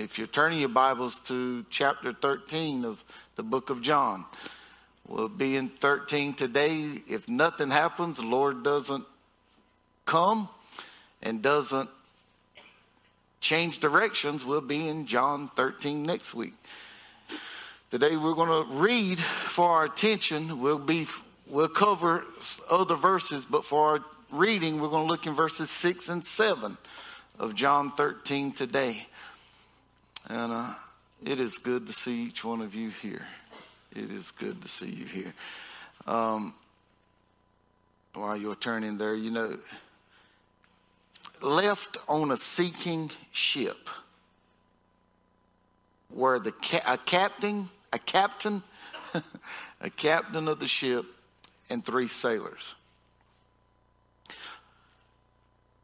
if you're turning your Bibles to chapter 13 of the book of John, we'll be in 13 today. If nothing happens, the Lord doesn't come and doesn't change directions, we'll be in John 13 next week. Today we're going to read for our attention. We'll be we'll cover other verses, but for our reading, we're going to look in verses 6 and 7 of John 13 today. And uh, it is good to see each one of you here. It is good to see you here. Um, while you're turning there, you know, left on a sinking ship where the ca- a captain, a captain, a captain of the ship, and three sailors.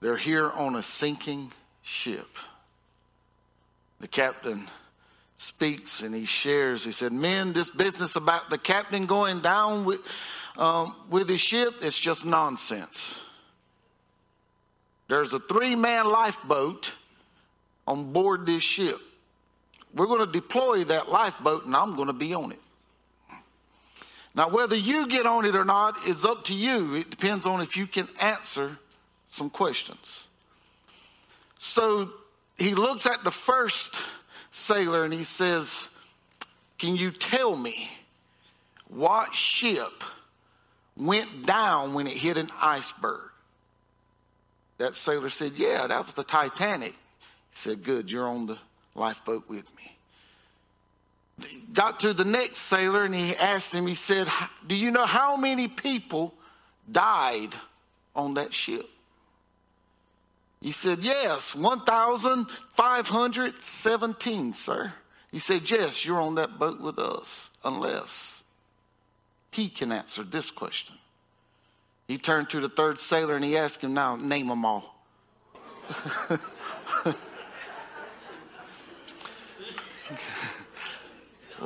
They're here on a sinking ship. The captain speaks and he shares. He said, Men, this business about the captain going down with, um, with his ship, it's just nonsense. There's a three man lifeboat on board this ship. We're going to deploy that lifeboat and I'm going to be on it. Now, whether you get on it or not is up to you. It depends on if you can answer some questions. So he looks at the first sailor and he says, Can you tell me what ship went down when it hit an iceberg? That sailor said, Yeah, that was the Titanic. He said, Good, you're on the lifeboat with me. Got to the next sailor and he asked him, He said, Do you know how many people died on that ship? He said, Yes, 1,517, sir. He said, Yes, you're on that boat with us, unless he can answer this question. He turned to the third sailor and he asked him, Now, name them all.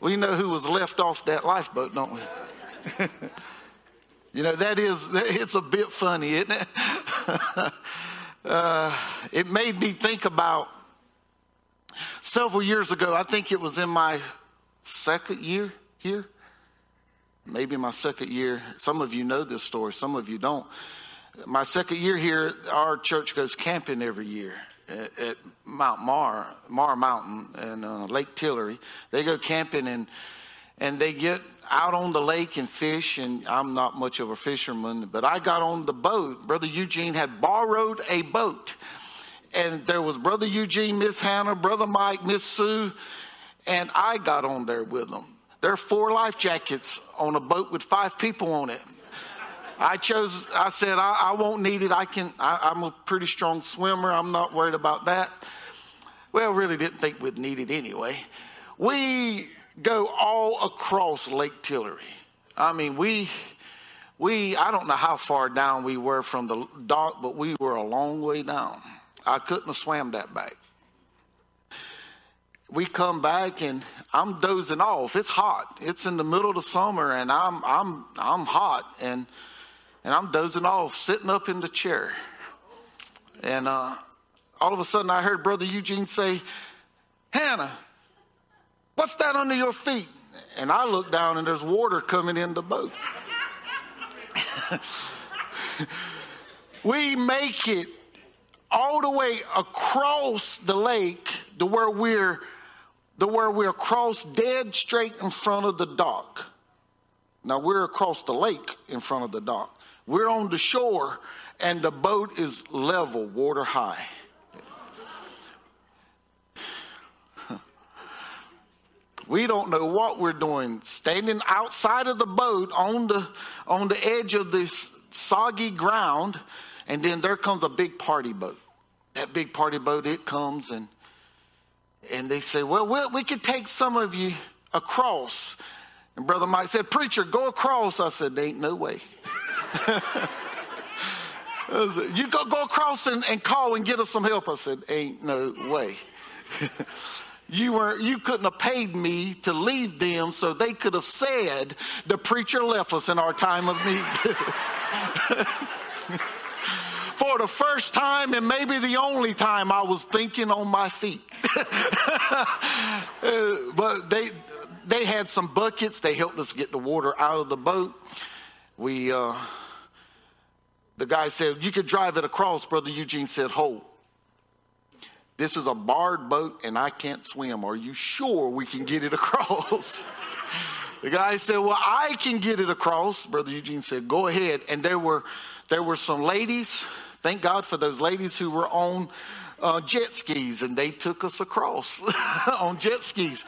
we know who was left off that lifeboat, don't we? you know, that is, it's a bit funny, isn't it? uh, it made me think about several years ago, I think it was in my second year here, maybe my second year. Some of you know this story, some of you don't. My second year here, our church goes camping every year at, at Mount Mar, Morrow Mountain and uh, Lake Tillery. They go camping and and they get out on the lake and fish. And I'm not much of a fisherman, but I got on the boat. Brother Eugene had borrowed a boat, and there was Brother Eugene, Miss Hannah, Brother Mike, Miss Sue, and I got on there with them. There are four life jackets on a boat with five people on it. I chose, I said, I, I won't need it. I can, I, I'm a pretty strong swimmer. I'm not worried about that. Well, really didn't think we'd need it anyway. We go all across Lake Tillery. I mean, we, we, I don't know how far down we were from the dock, but we were a long way down. I couldn't have swam that back we come back and I'm dozing off. It's hot. It's in the middle of the summer and I'm I'm I'm hot and and I'm dozing off, sitting up in the chair. And uh, all of a sudden I heard Brother Eugene say, Hannah, what's that under your feet? And I look down and there's water coming in the boat. we make it all the way across the lake to where we're the where we're across dead straight in front of the dock. Now we're across the lake in front of the dock. We're on the shore and the boat is level, water high. We don't know what we're doing. Standing outside of the boat on the on the edge of this soggy ground, and then there comes a big party boat. That big party boat, it comes and and they say, well, well, we could take some of you across. And Brother Mike said, Preacher, go across. I said, There ain't no way. said, you go, go across and, and call and get us some help. I said, Ain't no way. you were you couldn't have paid me to leave them so they could have said the preacher left us in our time of need. for the first time and maybe the only time I was thinking on my feet. uh, but they they had some buckets. They helped us get the water out of the boat. We uh, the guy said, You could drive it across. Brother Eugene said, Hold. This is a barred boat and I can't swim. Are you sure we can get it across? the guy said, Well, I can get it across. Brother Eugene said, Go ahead. And there were there were some ladies, thank God for those ladies who were on uh, jet skis, and they took us across on jet skis.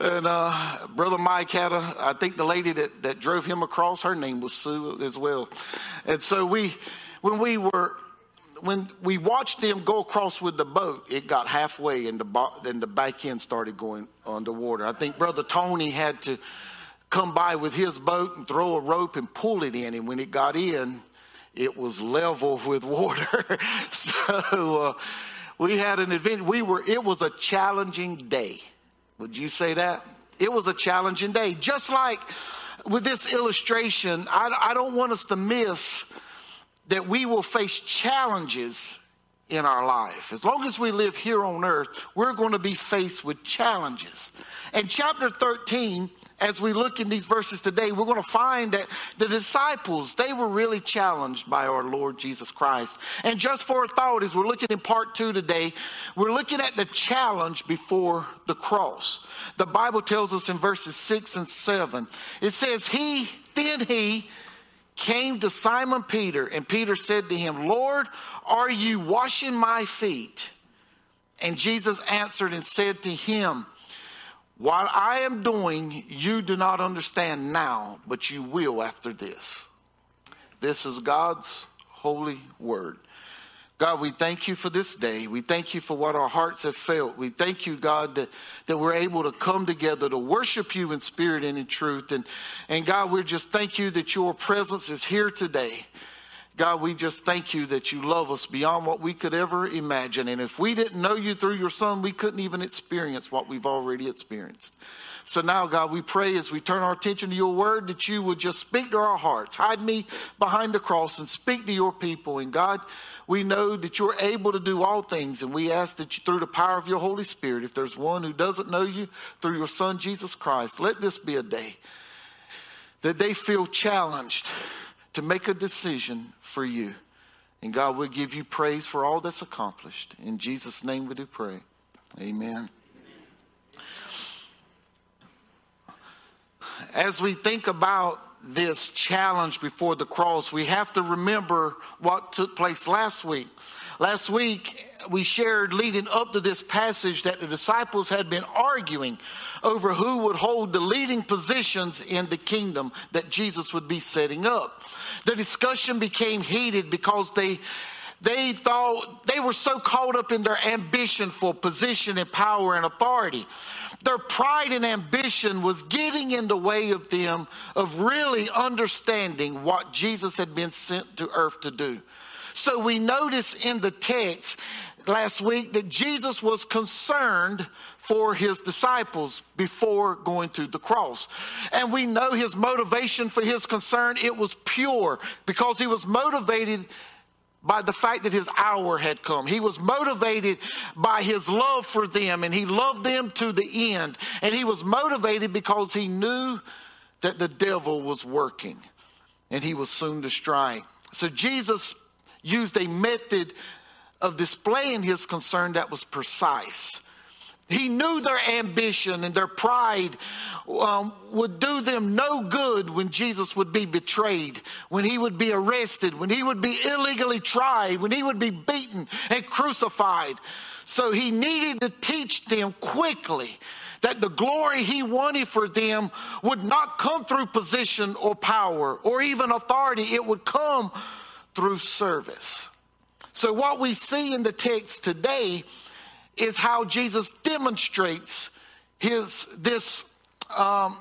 And uh, Brother Mike had a, I think the lady that, that drove him across, her name was Sue as well. And so we, when we were, when we watched them go across with the boat, it got halfway and the, and the back end started going underwater. I think Brother Tony had to come by with his boat and throw a rope and pull it in. And when it got in, it was level with water. so uh, we had an event. We were, it was a challenging day. Would you say that? It was a challenging day. Just like with this illustration, I, I don't want us to miss that we will face challenges in our life. As long as we live here on earth, we're going to be faced with challenges. And chapter 13 as we look in these verses today, we're going to find that the disciples, they were really challenged by our Lord Jesus Christ. And just for a thought, as we're looking in part two today, we're looking at the challenge before the cross. The Bible tells us in verses six and seven, it says, He, then he, came to Simon Peter, and Peter said to him, Lord, are you washing my feet? And Jesus answered and said to him, what I am doing, you do not understand now, but you will after this. This is God's holy word. God, we thank you for this day. We thank you for what our hearts have felt. We thank you, God, that, that we're able to come together to worship you in spirit and in truth. And, and God, we just thank you that your presence is here today. God, we just thank you that you love us beyond what we could ever imagine. And if we didn't know you through your son, we couldn't even experience what we've already experienced. So now, God, we pray as we turn our attention to your word that you would just speak to our hearts. Hide me behind the cross and speak to your people. And God, we know that you're able to do all things. And we ask that you, through the power of your Holy Spirit, if there's one who doesn't know you through your son, Jesus Christ, let this be a day that they feel challenged to make a decision for you. And God will give you praise for all that's accomplished. In Jesus' name we do pray. Amen. As we think about this challenge before the cross, we have to remember what took place last week. Last week, we shared leading up to this passage that the disciples had been arguing over who would hold the leading positions in the kingdom that Jesus would be setting up. The discussion became heated because they they thought they were so caught up in their ambition for position and power and authority. Their pride and ambition was getting in the way of them of really understanding what Jesus had been sent to earth to do. So we notice in the text last week that Jesus was concerned for his disciples before going to the cross. And we know his motivation for his concern, it was pure because he was motivated by the fact that his hour had come. He was motivated by his love for them and he loved them to the end. And he was motivated because he knew that the devil was working and he was soon to strike. So Jesus used a method of displaying his concern that was precise. He knew their ambition and their pride um, would do them no good when Jesus would be betrayed, when he would be arrested, when he would be illegally tried, when he would be beaten and crucified. So he needed to teach them quickly that the glory he wanted for them would not come through position or power or even authority, it would come through service. So, what we see in the text today is how Jesus demonstrates his this um,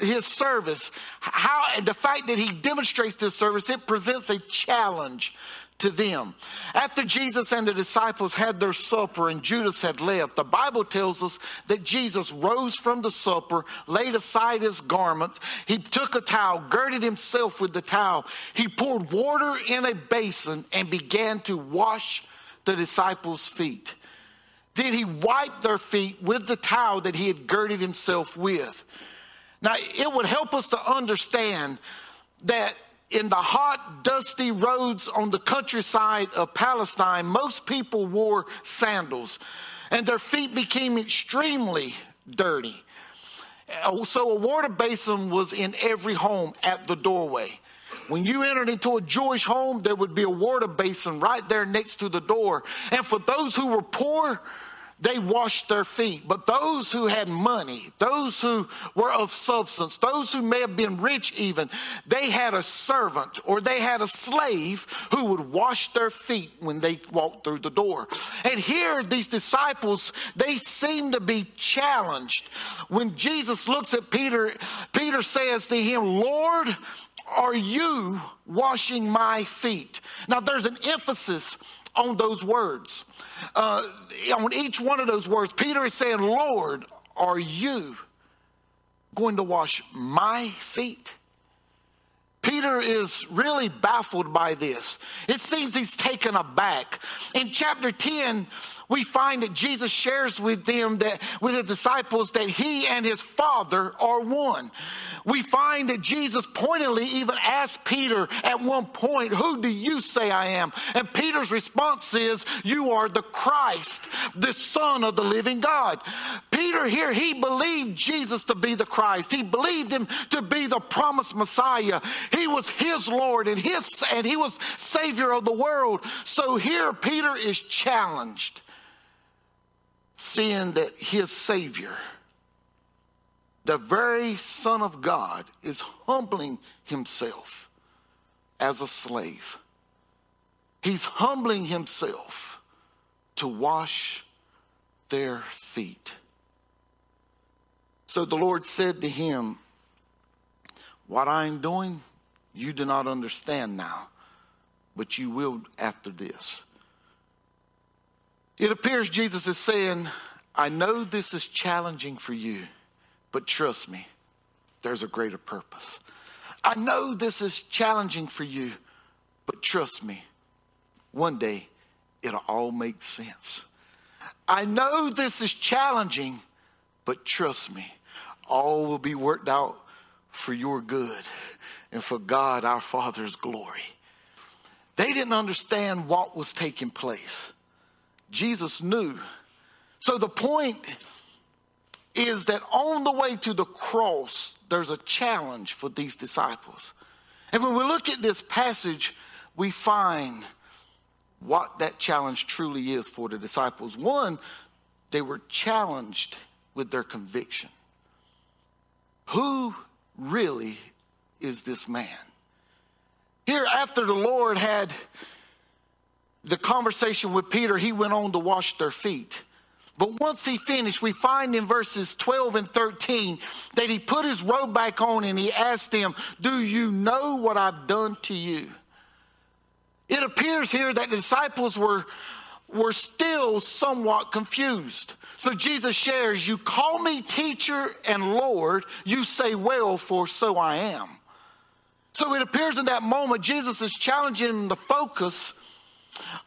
his service. How the fact that he demonstrates this service, it presents a challenge to them. After Jesus and the disciples had their supper and Judas had left, the Bible tells us that Jesus rose from the supper, laid aside his garments, he took a towel, girded himself with the towel, he poured water in a basin and began to wash the disciples' feet. Then he wiped their feet with the towel that he had girded himself with. Now, it would help us to understand that in the hot, dusty roads on the countryside of Palestine, most people wore sandals and their feet became extremely dirty. Oh, so, a water basin was in every home at the doorway. When you entered into a Jewish home, there would be a water basin right there next to the door. And for those who were poor, they washed their feet. But those who had money, those who were of substance, those who may have been rich even, they had a servant or they had a slave who would wash their feet when they walked through the door. And here, these disciples, they seem to be challenged. When Jesus looks at Peter, Peter says to him, Lord, are you washing my feet? Now, there's an emphasis on those words. Uh, on each one of those words, Peter is saying, Lord, are you going to wash my feet? Peter is really baffled by this. It seems he's taken aback. In chapter 10, we find that Jesus shares with them that with his disciples that he and his father are one. We find that Jesus pointedly even asked Peter at one point, Who do you say I am? And Peter's response is, You are the Christ, the Son of the living God. Peter here, he believed Jesus to be the Christ. He believed him to be the promised Messiah. He was his Lord and his and he was Savior of the world. So here Peter is challenged seeing that his Savior, the very Son of God, is humbling himself as a slave. He's humbling himself to wash their feet. So the Lord said to him, What I'm doing, you do not understand now, but you will after this. It appears Jesus is saying, I know this is challenging for you, but trust me, there's a greater purpose. I know this is challenging for you, but trust me, one day it'll all make sense. I know this is challenging, but trust me, all will be worked out for your good and for God our Father's glory. They didn't understand what was taking place. Jesus knew. So the point is that on the way to the cross, there's a challenge for these disciples. And when we look at this passage, we find what that challenge truly is for the disciples. One, they were challenged with their conviction. Who really is this man? Here, after the Lord had the conversation with Peter, he went on to wash their feet. But once he finished, we find in verses 12 and 13 that he put his robe back on and he asked them, Do you know what I've done to you? It appears here that the disciples were, were still somewhat confused. So Jesus shares, You call me teacher and Lord, you say, Well, for so I am. So it appears in that moment, Jesus is challenging the focus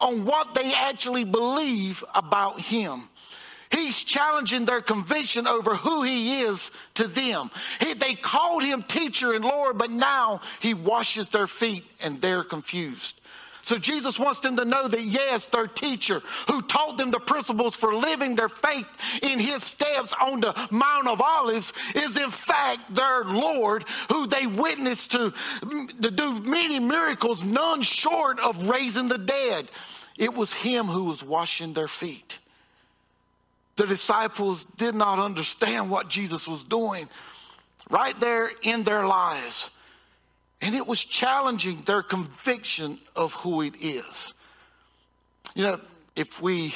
on what they actually believe about him. He's challenging their conviction over who he is to them. He, they called him teacher and Lord, but now he washes their feet and they're confused. So Jesus wants them to know that yes, their teacher who taught them the principles for living their faith in his steps on the Mount of Olives is in fact their Lord who they witnessed to, to do many miracles, none short of raising the dead. It was him who was washing their feet. The disciples did not understand what Jesus was doing right there in their lives. And it was challenging their conviction of who it is. You know, if we,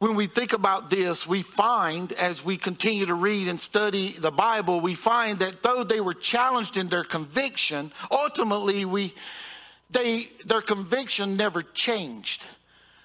when we think about this, we find as we continue to read and study the Bible, we find that though they were challenged in their conviction, ultimately we, they, their conviction never changed.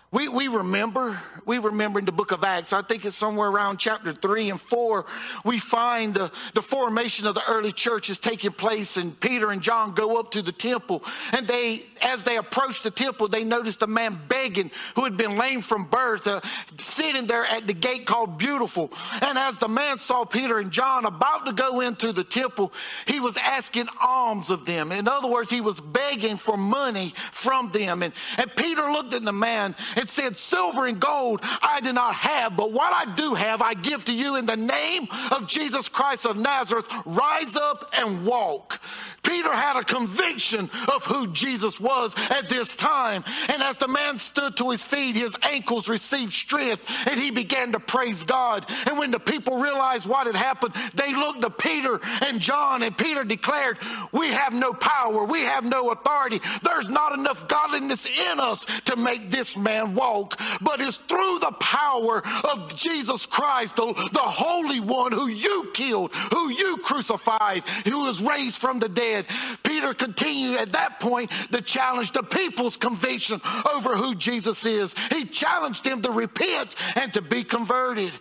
We, we remember, we remember in the book of Acts, I think it's somewhere around chapter three and four, we find the, the formation of the early church is taking place and Peter and John go up to the temple and they, as they approach the temple, they noticed a man begging who had been lame from birth, uh, sitting there at the gate called Beautiful. And as the man saw Peter and John about to go into the temple, he was asking alms of them. In other words, he was begging for money from them. And, and Peter looked at the man and said, Silver and gold I do not have, but what I do have I give to you in the name of Jesus Christ of Nazareth. Rise up and walk. Peter had a conviction of who Jesus was at this time. And as the man stood to his feet, his ankles received strength and he began to praise God. And when the people realized what had happened, they looked to Peter and John, and Peter declared, We have no power, we have no authority. There's not enough godliness in us to make this man walk, but it's through the power of Jesus Christ, the, the Holy One who you killed, who you crucified, who was raised from the dead. Peter continued at that point to challenge the people's conviction over who Jesus is. He challenged them to repent and to be converted.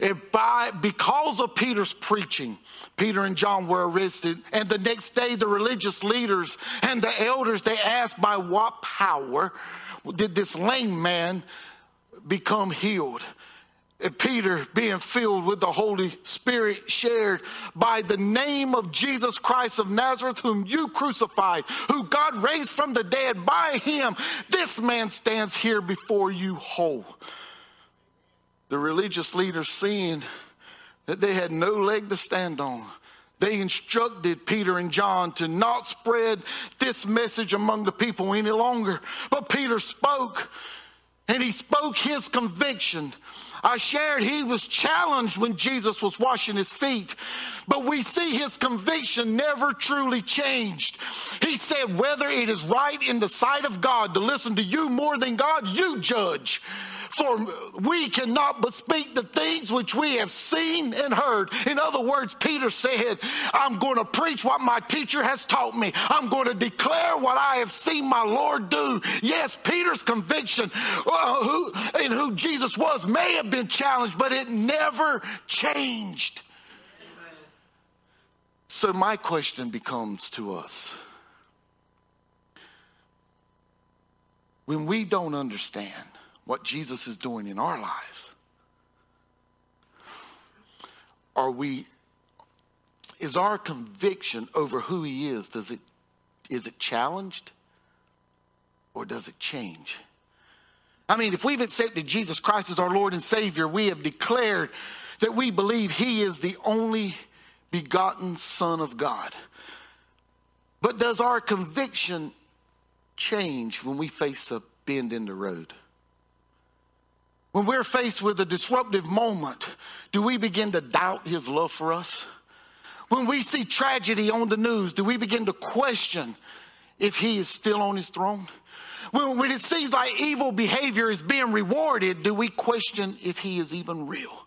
And by because of Peter's preaching, Peter and John were arrested. And the next day, the religious leaders and the elders they asked, by what power did this lame man become healed? Peter, being filled with the Holy Spirit, shared by the name of Jesus Christ of Nazareth, whom you crucified, who God raised from the dead. By him, this man stands here before you whole. The religious leaders, seeing that they had no leg to stand on, they instructed Peter and John to not spread this message among the people any longer. But Peter spoke, and he spoke his conviction. I shared he was challenged when Jesus was washing his feet, but we see his conviction never truly changed. He said, Whether it is right in the sight of God to listen to you more than God, you judge. For we cannot but speak the things which we have seen and heard. In other words, Peter said, I'm going to preach what my teacher has taught me. I'm going to declare what I have seen my Lord do. Yes, Peter's conviction uh, who, in who Jesus was may have been challenged, but it never changed. So, my question becomes to us when we don't understand what Jesus is doing in our lives? Are we is our conviction over who he is does it is it challenged or does it change? I mean, if we've accepted Jesus Christ as our Lord and Savior, we have declared that we believe he is the only begotten Son of God. But does our conviction change when we face a bend in the road? When we're faced with a disruptive moment, do we begin to doubt his love for us? When we see tragedy on the news, do we begin to question if he is still on his throne? When, when it seems like evil behavior is being rewarded, do we question if he is even real?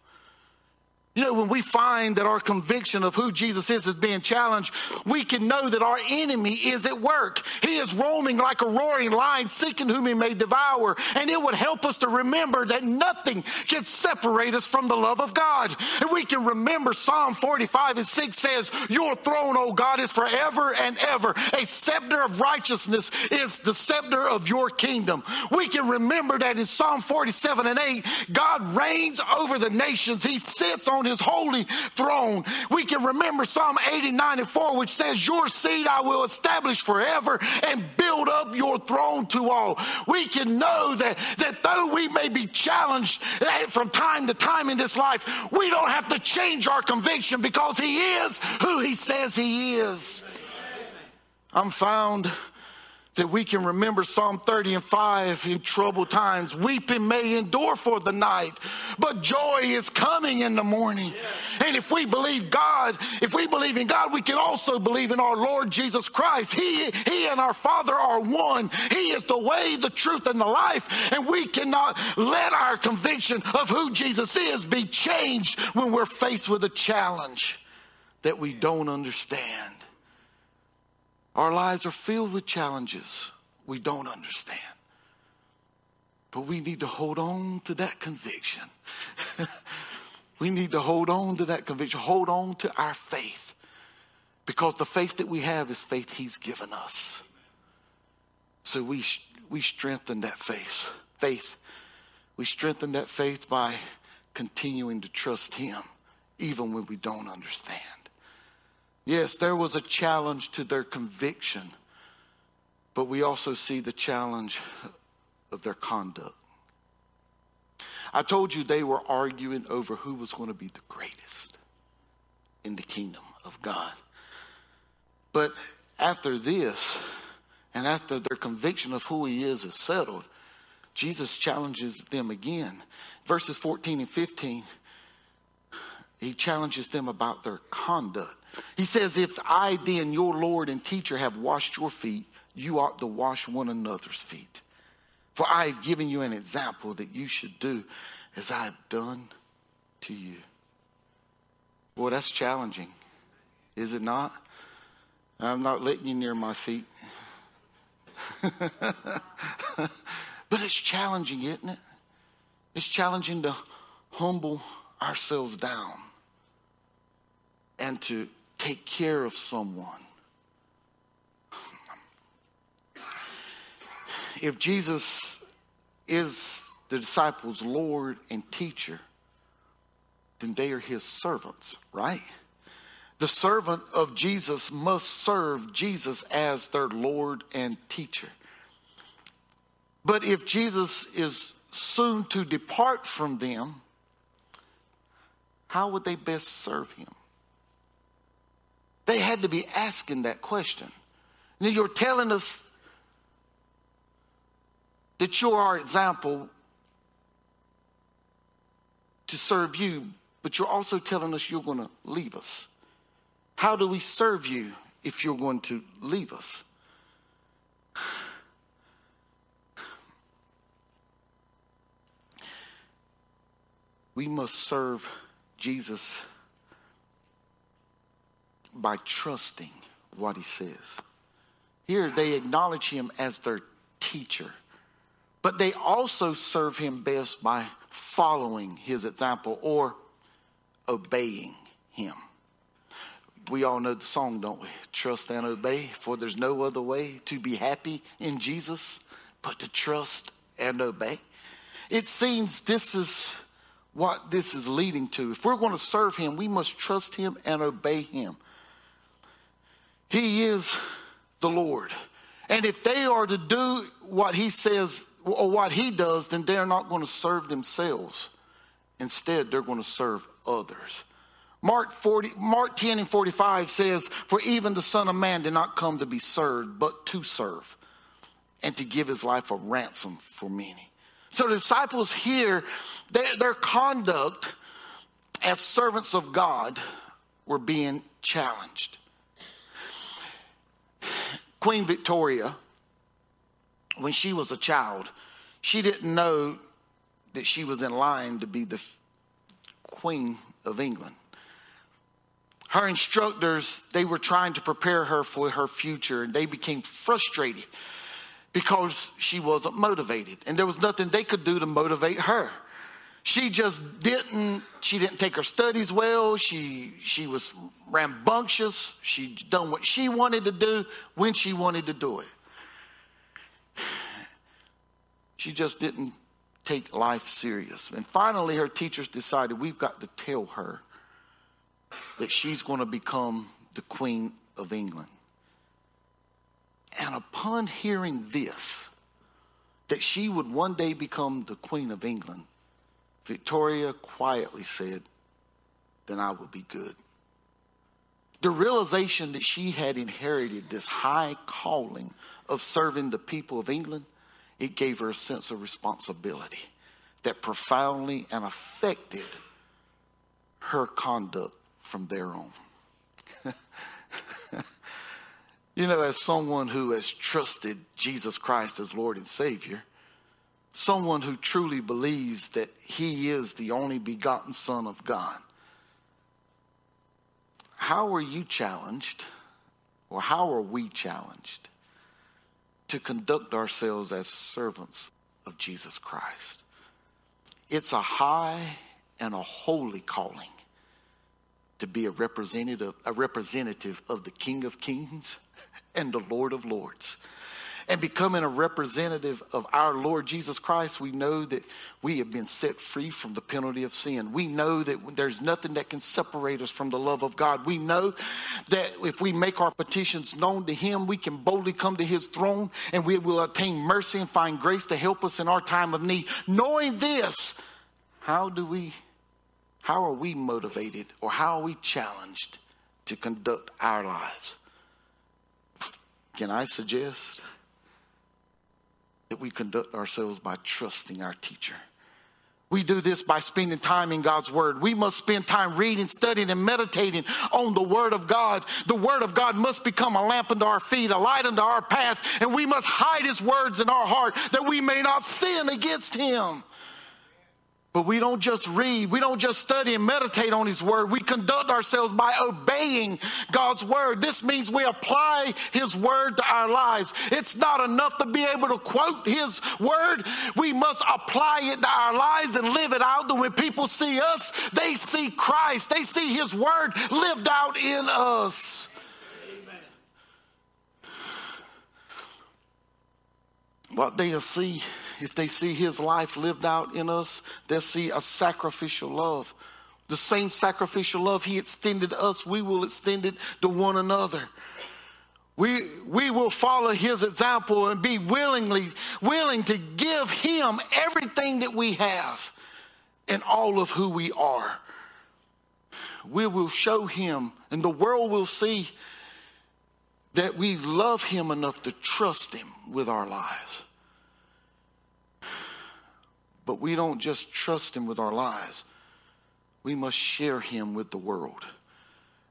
You know, when we find that our conviction of who Jesus is is being challenged, we can know that our enemy is at work. He is roaming like a roaring lion, seeking whom he may devour. And it would help us to remember that nothing can separate us from the love of God. And we can remember Psalm 45 and 6 says, Your throne, O God, is forever and ever. A scepter of righteousness is the scepter of your kingdom. We can remember that in Psalm 47 and 8, God reigns over the nations. He sits on on his holy throne. We can remember Psalm 89 and 4, which says, Your seed I will establish forever and build up your throne to all. We can know that, that though we may be challenged eh, from time to time in this life, we don't have to change our conviction because he is who he says he is. I'm found that we can remember Psalm 30 and 5 in troubled times. Weeping may endure for the night, but joy is coming in the morning. And if we believe God, if we believe in God, we can also believe in our Lord Jesus Christ. He, he and our Father are one. He is the way, the truth, and the life. And we cannot let our conviction of who Jesus is be changed when we're faced with a challenge that we don't understand. Our lives are filled with challenges we don't understand. But we need to hold on to that conviction. we need to hold on to that conviction, hold on to our faith. Because the faith that we have is faith He's given us. So we, we strengthen that faith. Faith. We strengthen that faith by continuing to trust Him, even when we don't understand. Yes, there was a challenge to their conviction, but we also see the challenge of their conduct. I told you they were arguing over who was going to be the greatest in the kingdom of God. But after this, and after their conviction of who he is is settled, Jesus challenges them again. Verses 14 and 15, he challenges them about their conduct. He says, If I then, your Lord and teacher, have washed your feet, you ought to wash one another's feet. For I have given you an example that you should do as I have done to you. Boy, that's challenging, is it not? I'm not letting you near my feet. but it's challenging, isn't it? It's challenging to humble ourselves down and to take care of someone. If Jesus is the disciples' Lord and teacher, then they are his servants, right? The servant of Jesus must serve Jesus as their Lord and teacher. But if Jesus is soon to depart from them, how would they best serve him? They had to be asking that question. Now you're telling us that you're our example to serve you, but you're also telling us you're going to leave us. How do we serve you if you're going to leave us? We must serve Jesus by trusting what he says. Here they acknowledge him as their teacher, but they also serve him best by following his example or obeying him we all know the song, don't we? Trust and obey, for there's no other way to be happy in Jesus but to trust and obey. It seems this is what this is leading to. If we're going to serve Him, we must trust Him and obey Him. He is the Lord. And if they are to do what He says or what He does, then they're not going to serve themselves. Instead, they're going to serve others. Mark, 40, Mark 10 and 45 says, For even the Son of Man did not come to be served, but to serve, and to give his life a ransom for many. So the disciples here, their, their conduct as servants of God were being challenged. Queen Victoria, when she was a child, she didn't know that she was in line to be the Queen of England her instructors, they were trying to prepare her for her future, and they became frustrated because she wasn't motivated. And there was nothing they could do to motivate her. She just didn't, she didn't take her studies well. She, she was rambunctious. She done what she wanted to do when she wanted to do it. She just didn't take life serious. And finally, her teachers decided we've got to tell her that she's going to become the Queen of England. And upon hearing this, that she would one day become the Queen of England, Victoria quietly said, Then I will be good. The realization that she had inherited this high calling of serving the people of England, it gave her a sense of responsibility that profoundly and affected her conduct from there on. you know, as someone who has trusted Jesus Christ as Lord and Savior, someone who truly believes that He is the only begotten Son of God, how are you challenged or how are we challenged to conduct ourselves as servants of Jesus Christ? It's a high and a holy calling to be a representative, a representative of the King of Kings and the Lord of Lords and becoming a representative of our Lord Jesus Christ, we know that we have been set free from the penalty of sin. We know that there's nothing that can separate us from the love of God. We know that if we make our petitions known to Him, we can boldly come to His throne and we will obtain mercy and find grace to help us in our time of need. Knowing this, how do we, how are we motivated or how are we challenged to conduct our lives? Can I suggest? That we conduct ourselves by trusting our teacher. We do this by spending time in God's Word. We must spend time reading, studying, and meditating on the Word of God. The Word of God must become a lamp unto our feet, a light unto our path, and we must hide His words in our heart that we may not sin against Him. But we don't just read, we don't just study and meditate on His Word. We conduct ourselves by obeying God's Word. This means we apply His Word to our lives. It's not enough to be able to quote His Word. We must apply it to our lives and live it out. That when people see us, they see Christ, they see His Word lived out in us. Amen. What they'll see if they see his life lived out in us, they'll see a sacrificial love. The same sacrificial love he extended us, we will extend it to one another. We, we will follow his example and be willingly willing to give him everything that we have and all of who we are. We will show him, and the world will see that we love him enough to trust him with our lives. But we don't just trust Him with our lives, we must share Him with the world.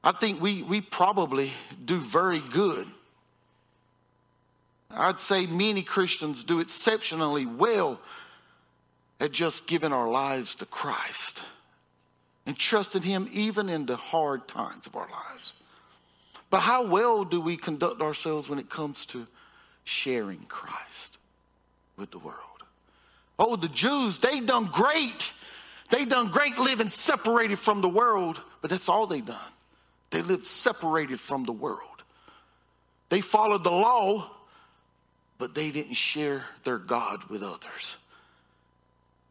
I think we, we probably do very good. I'd say many Christians do exceptionally well at just giving our lives to Christ and trusting Him even in the hard times of our lives. But how well do we conduct ourselves when it comes to sharing Christ with the world? Oh, the Jews, they done great. They done great living separated from the world, but that's all they done. They lived separated from the world. They followed the law, but they didn't share their God with others.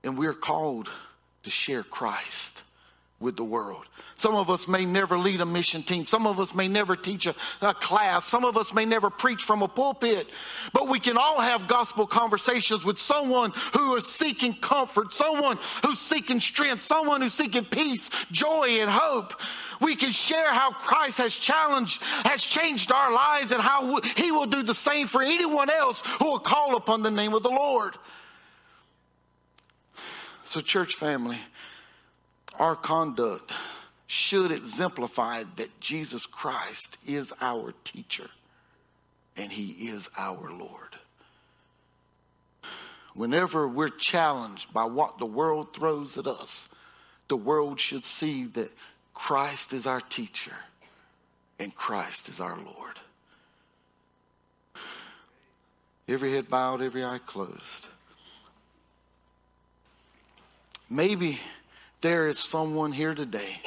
And we're called to share Christ with the world. Some of us may never lead a mission team. Some of us may never teach a, a, class. Some of us may never preach from a pulpit. But we can all have gospel conversations with someone who is seeking comfort, someone who's seeking strength, someone who's seeking peace, joy, and hope. We can share how Christ has challenged, has changed our lives, and how he will do the same for anyone else who will call upon the name of the Lord. So, church family, our conduct should exemplify that Jesus Christ is our teacher and he is our Lord. Whenever we're challenged by what the world throws at us, the world should see that Christ is our teacher and Christ is our Lord. Every head bowed, every eye closed. Maybe there is someone here today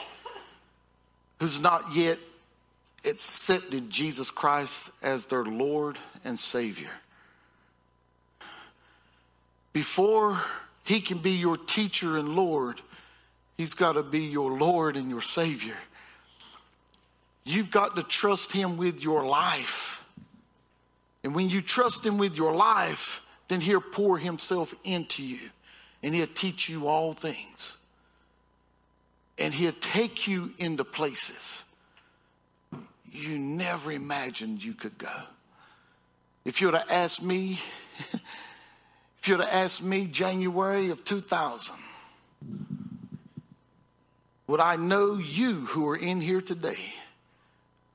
who's not yet accepted Jesus Christ as their Lord and Savior. Before he can be your teacher and Lord, he's got to be your Lord and your Savior. You've got to trust him with your life. And when you trust him with your life, then he'll pour himself into you and he'll teach you all things and he'll take you into places you never imagined you could go. If you would have asked me, if you would have asked me January of 2000, would I know you who are in here today?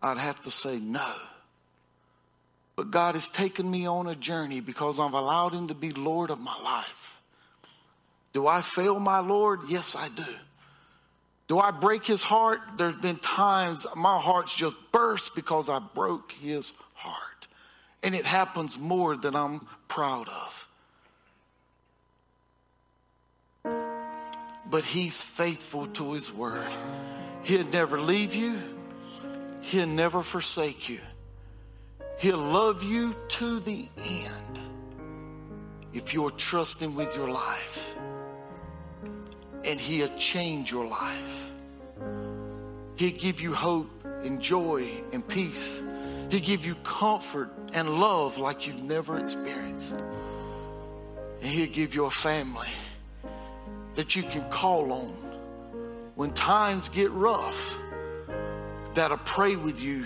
I'd have to say no. But God has taken me on a journey because I've allowed Him to be Lord of my life. Do I fail my Lord? Yes, I do. Do I break his heart? There's been times my heart's just burst because I broke his heart. And it happens more than I'm proud of. But he's faithful to his word. He'll never leave you, he'll never forsake you. He'll love you to the end if you're trusting with your life and He'll change your life. He'll give you hope and joy and peace. He'll give you comfort and love like you've never experienced. And He'll give you a family that you can call on when times get rough, that'll pray with you,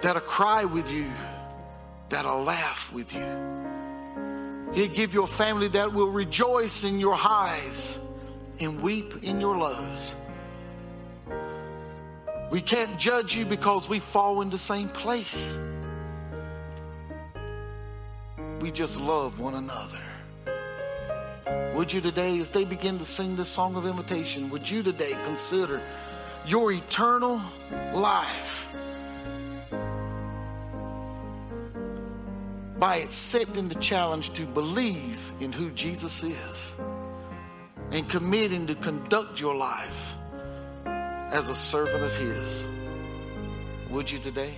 that'll cry with you, that'll laugh with you. He'll give you a family that will rejoice in your highs and weep in your lows. We can't judge you because we fall in the same place. We just love one another. Would you today, as they begin to sing this song of invitation, would you today consider your eternal life by accepting the challenge to believe in who Jesus is? And committing to conduct your life as a servant of His. Would you today?